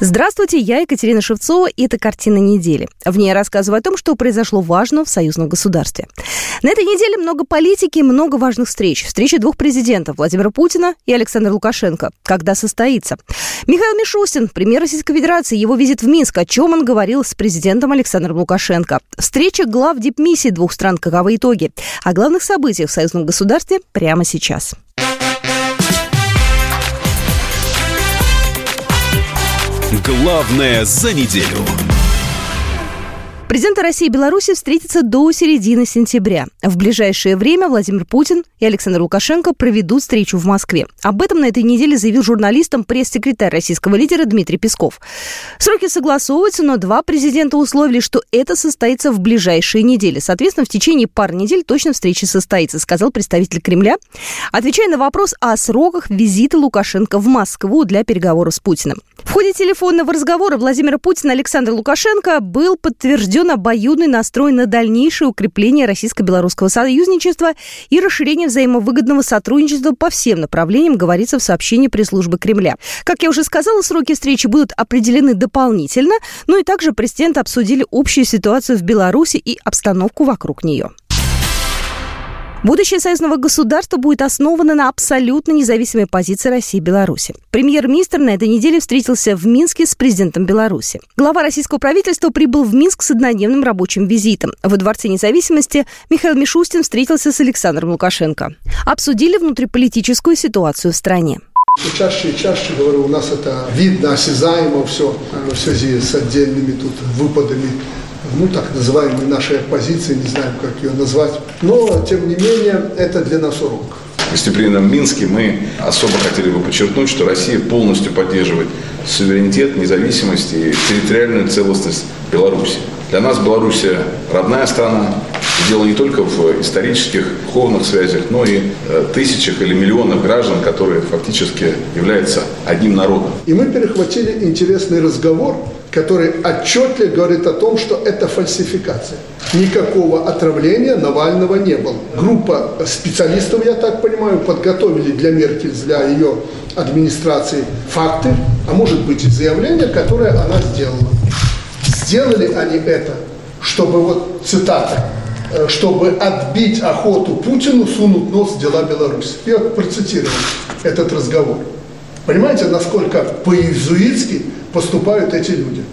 Здравствуйте, я Екатерина Шевцова, и это «Картина недели». В ней я рассказываю о том, что произошло важно в союзном государстве. На этой неделе много политики, много важных встреч. Встреча двух президентов, Владимира Путина и Александра Лукашенко. Когда состоится? Михаил Мишустин, премьер Российской Федерации, его визит в Минск. О чем он говорил с президентом Александром Лукашенко? Встреча глав дипмиссий двух стран. Каковы итоги? О главных событиях в союзном государстве прямо сейчас. Главное за неделю. Президенты России и Беларуси встретятся до середины сентября. В ближайшее время Владимир Путин и Александр Лукашенко проведут встречу в Москве. Об этом на этой неделе заявил журналистам пресс-секретарь российского лидера Дмитрий Песков. Сроки согласовываются, но два президента условили, что это состоится в ближайшие недели. Соответственно, в течение пары недель точно встреча состоится, сказал представитель Кремля, отвечая на вопрос о сроках визита Лукашенко в Москву для переговоров с Путиным. В ходе телефонного разговора Владимира Путина и Александра Лукашенко был подтвержден обоюдный настрой на дальнейшее укрепление российско-белорусского союзничества и расширение взаимовыгодного сотрудничества по всем направлениям, говорится в сообщении пресс-службы Кремля. Как я уже сказала, сроки встречи будут определены дополнительно, но и также президенты обсудили общую ситуацию в Беларуси и обстановку вокруг нее. Будущее союзного государства будет основано на абсолютно независимой позиции России и Беларуси. Премьер-министр на этой неделе встретился в Минске с президентом Беларуси. Глава российского правительства прибыл в Минск с однодневным рабочим визитом. Во Дворце независимости Михаил Мишустин встретился с Александром Лукашенко. Обсудили внутриполитическую ситуацию в стране. Все чаще и чаще, говорю, у нас это видно, осязаемо все в связи с отдельными тут выпадами ну, так называемой нашей оппозиции, не знаем, как ее назвать. Но, тем не менее, это для нас урок. В гостеприимном Минске мы особо хотели бы подчеркнуть, что Россия полностью поддерживает суверенитет, независимость и территориальную целостность Беларуси. Для нас Беларусь родная страна. Дело не только в исторических, духовных связях, но и тысячах или миллионах граждан, которые фактически являются одним народом. И мы перехватили интересный разговор который отчетливо говорит о том, что это фальсификация. Никакого отравления Навального не было. Группа специалистов, я так понимаю, подготовили для Меркель, для ее администрации факты, а может быть и заявления, которые она сделала. Сделали они это, чтобы, вот цитата, чтобы отбить охоту Путину сунуть нос в дела Беларуси. Я процитировал этот разговор. Понимаете, насколько по-иезуитски поступают эти люди.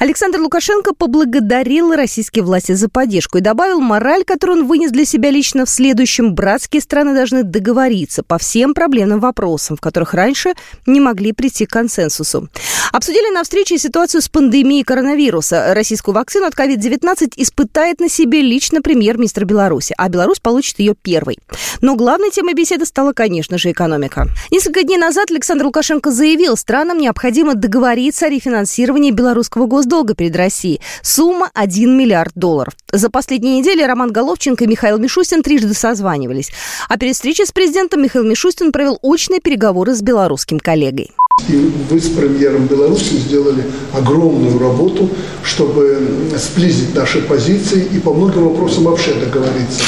Александр Лукашенко поблагодарил российские власти за поддержку и добавил мораль, которую он вынес для себя лично в следующем. Братские страны должны договориться по всем проблемным вопросам, в которых раньше не могли прийти к консенсусу. Обсудили на встрече ситуацию с пандемией коронавируса. Российскую вакцину от COVID-19 испытает на себе лично премьер-министр Беларуси, а Беларусь получит ее первой. Но главной темой беседы стала, конечно же, экономика. Несколько дней назад Александр Лукашенко заявил, странам необходимо договориться о рефинансировании белорусского госдолга перед Россией. Сумма 1 миллиард долларов. За последние недели Роман Головченко и Михаил Мишустин трижды созванивались. А перед встречей с президентом Михаил Мишустин провел очные переговоры с белорусским коллегой. И вы с премьером Беларуси сделали огромную работу, чтобы сблизить наши позиции и по многим вопросам вообще договориться.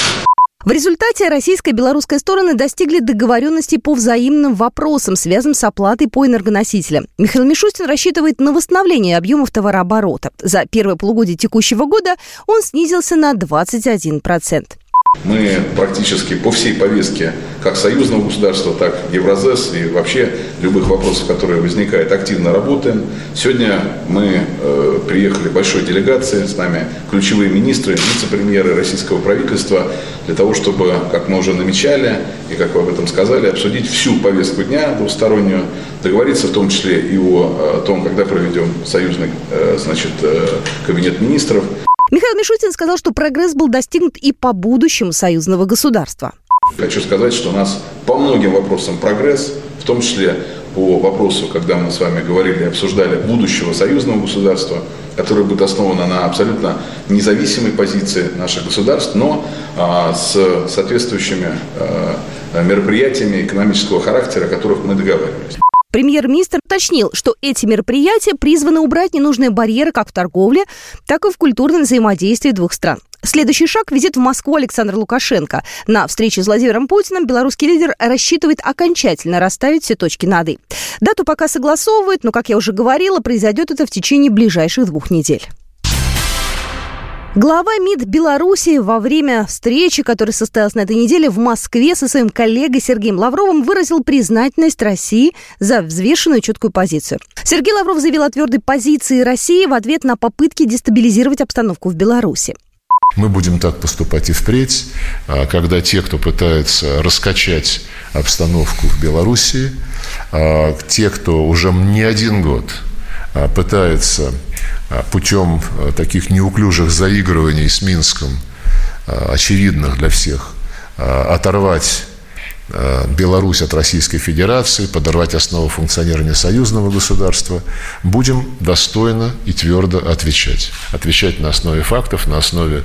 В результате российская и белорусская стороны достигли договоренности по взаимным вопросам, связанным с оплатой по энергоносителям. Михаил Мишустин рассчитывает на восстановление объемов товарооборота. За первое полугодие текущего года он снизился на 21%. Мы практически по всей повестке как союзного государства, так и Евразес и вообще любых вопросов, которые возникают, активно работаем. Сегодня мы э, приехали большой делегацией, с нами ключевые министры, вице-премьеры российского правительства, для того, чтобы, как мы уже намечали и как вы об этом сказали, обсудить всю повестку дня двустороннюю, договориться в том числе и о, о том, когда проведем союзный э, значит, э, кабинет министров. Михаил Мишустин сказал, что прогресс был достигнут и по будущему союзного государства. Хочу сказать, что у нас по многим вопросам прогресс, в том числе по вопросу, когда мы с вами говорили, обсуждали будущего союзного государства, которое будет основано на абсолютно независимой позиции наших государств, но а, с соответствующими а, мероприятиями экономического характера, о которых мы договаривались. Премьер-министр уточнил, что эти мероприятия призваны убрать ненужные барьеры как в торговле, так и в культурном взаимодействии двух стран. Следующий шаг – визит в Москву Александра Лукашенко. На встрече с Владимиром Путиным белорусский лидер рассчитывает окончательно расставить все точки над «и». Дату пока согласовывает, но, как я уже говорила, произойдет это в течение ближайших двух недель. Глава МИД Беларуси во время встречи, которая состоялась на этой неделе в Москве со своим коллегой Сергеем Лавровым, выразил признательность России за взвешенную четкую позицию. Сергей Лавров заявил о твердой позиции России в ответ на попытки дестабилизировать обстановку в Беларуси. Мы будем так поступать и впредь, а, когда те, кто пытается раскачать обстановку в Белоруссии, а, те, кто уже не один год а, пытается путем таких неуклюжих заигрываний с Минском, очевидных для всех, оторвать Беларусь от Российской Федерации, подорвать основу функционирования союзного государства, будем достойно и твердо отвечать. Отвечать на основе фактов, на основе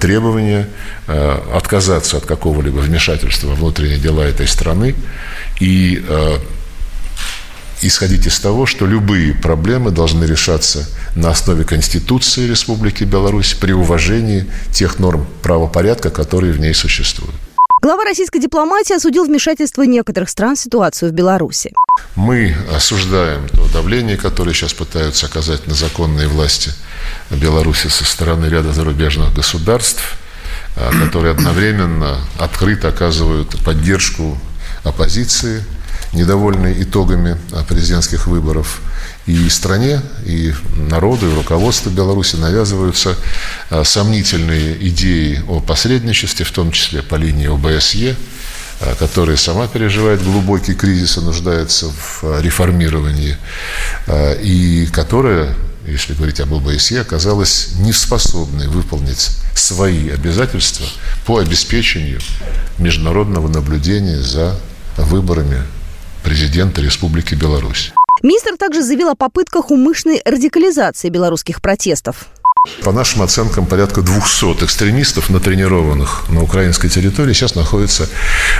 требования, отказаться от какого-либо вмешательства во внутренние дела этой страны и исходить из того, что любые проблемы должны решаться на основе Конституции Республики Беларусь при уважении тех норм правопорядка, которые в ней существуют. Глава российской дипломатии осудил вмешательство некоторых стран в ситуацию в Беларуси. Мы осуждаем то давление, которое сейчас пытаются оказать на законные власти Беларуси со стороны ряда зарубежных государств, а, которые одновременно открыто оказывают поддержку оппозиции, недовольной итогами президентских выборов – и стране, и народу, и руководству Беларуси навязываются а, сомнительные идеи о посредничестве, в том числе по линии ОБСЕ, а, которая сама переживает глубокий кризис и нуждается в а, реформировании, и которая, если говорить об ОБСЕ, оказалась неспособной выполнить свои обязательства по обеспечению международного наблюдения за выборами президента Республики Беларусь. Министр также заявил о попытках умышленной радикализации белорусских протестов. По нашим оценкам, порядка 200 экстремистов, натренированных на украинской территории, сейчас находятся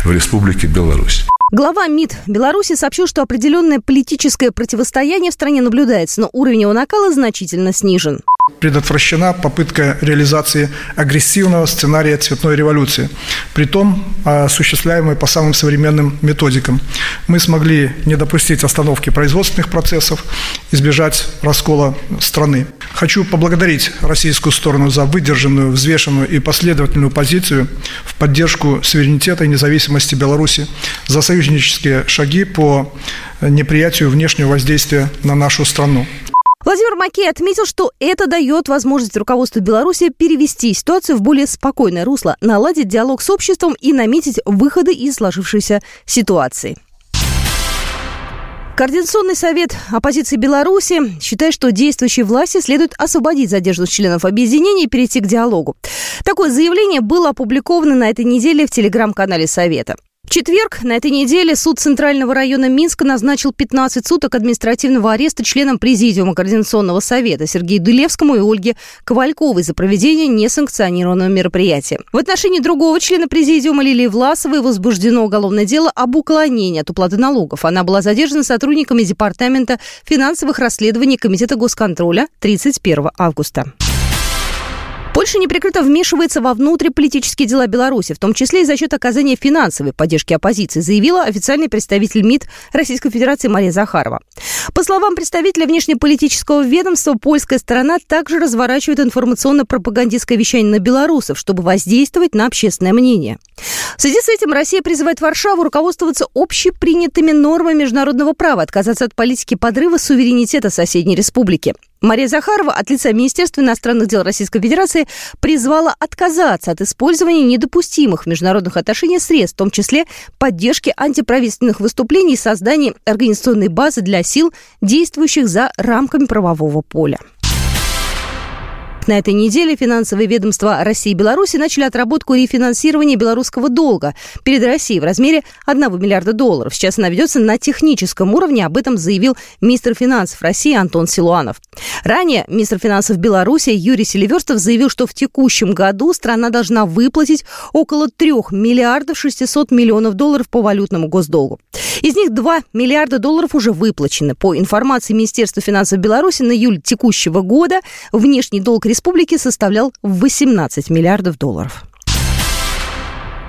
в Республике Беларусь. Глава МИД Беларуси сообщил, что определенное политическое противостояние в стране наблюдается, но уровень его накала значительно снижен предотвращена попытка реализации агрессивного сценария цветной революции, притом осуществляемой по самым современным методикам. Мы смогли не допустить остановки производственных процессов, избежать раскола страны. Хочу поблагодарить российскую сторону за выдержанную, взвешенную и последовательную позицию в поддержку суверенитета и независимости Беларуси, за союзнические шаги по неприятию внешнего воздействия на нашу страну. Владимир Макей отметил, что это дает возможность руководству Беларуси перевести ситуацию в более спокойное русло, наладить диалог с обществом и наметить выходы из сложившейся ситуации. Координационный совет оппозиции Беларуси считает, что действующей власти следует освободить задержанных членов объединения и перейти к диалогу. Такое заявление было опубликовано на этой неделе в телеграм-канале Совета. В четверг на этой неделе суд Центрального района Минска назначил 15 суток административного ареста членам Президиума Координационного совета Сергею Дулевскому и Ольге Ковальковой за проведение несанкционированного мероприятия. В отношении другого члена Президиума Лилии Власовой возбуждено уголовное дело об уклонении от уплаты налогов. Она была задержана сотрудниками Департамента финансовых расследований Комитета госконтроля 31 августа. Польша неприкрыто вмешивается во внутриполитические дела Беларуси, в том числе и за счет оказания финансовой поддержки оппозиции, заявила официальный представитель МИД Российской Федерации Мария Захарова. По словам представителя внешнеполитического ведомства, польская сторона также разворачивает информационно-пропагандистское вещание на белорусов, чтобы воздействовать на общественное мнение. В связи с этим Россия призывает Варшаву руководствоваться общепринятыми нормами международного права, отказаться от политики подрыва суверенитета соседней республики. Мария Захарова от лица Министерства иностранных дел Российской Федерации призвала отказаться от использования недопустимых международных отношениях средств, в том числе поддержки антиправительственных выступлений и создания организационной базы для сил, действующих за рамками правового поля. На этой неделе финансовые ведомства России и Беларуси начали отработку рефинансирования белорусского долга перед Россией в размере 1 миллиарда долларов. Сейчас она ведется на техническом уровне. Об этом заявил министр финансов России Антон Силуанов. Ранее министр финансов Беларуси Юрий Селиверстов заявил, что в текущем году страна должна выплатить около 3 миллиардов 600 миллионов долларов по валютному госдолгу. Из них 2 миллиарда долларов уже выплачены. По информации Министерства финансов Беларуси на июль текущего года внешний долг республики составлял 18 миллиардов долларов.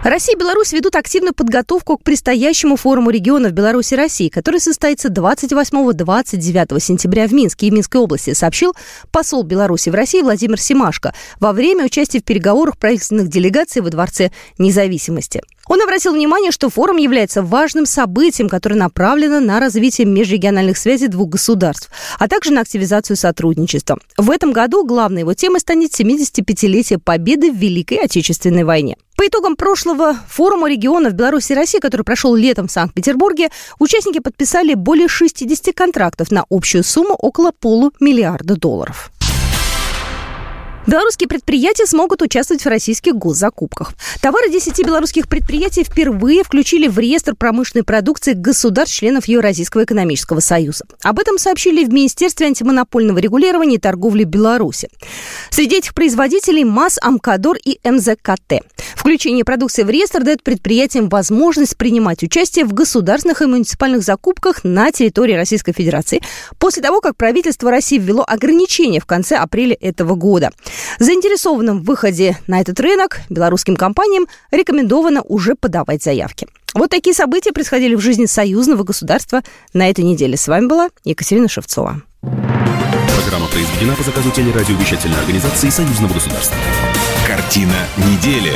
Россия и Беларусь ведут активную подготовку к предстоящему форуму регионов Беларуси и России, который состоится 28-29 сентября в Минске и Минской области, сообщил посол Беларуси в России Владимир Симашко во время участия в переговорах правительственных делегаций во Дворце независимости. Он обратил внимание, что форум является важным событием, которое направлено на развитие межрегиональных связей двух государств, а также на активизацию сотрудничества. В этом году главной его темой станет 75-летие победы в Великой Отечественной войне. По итогам прошлого форума регионов Беларуси и России, который прошел летом в Санкт-Петербурге, участники подписали более 60 контрактов на общую сумму около полумиллиарда долларов. Белорусские предприятия смогут участвовать в российских госзакупках. Товары 10 белорусских предприятий впервые включили в реестр промышленной продукции государств-членов Евразийского экономического союза. Об этом сообщили в Министерстве антимонопольного регулирования и торговли Беларуси. Среди этих производителей МАЗ, Амкадор и МЗКТ. Включение продукции в реестр дает предприятиям возможность принимать участие в государственных и муниципальных закупках на территории Российской Федерации после того, как правительство России ввело ограничения в конце апреля этого года. Заинтересованным в выходе на этот рынок белорусским компаниям рекомендовано уже подавать заявки. Вот такие события происходили в жизни союзного государства на этой неделе. С вами была Екатерина Шевцова. Программа произведена по заказу телерадиовещательной организации Союзного государства. Картина недели.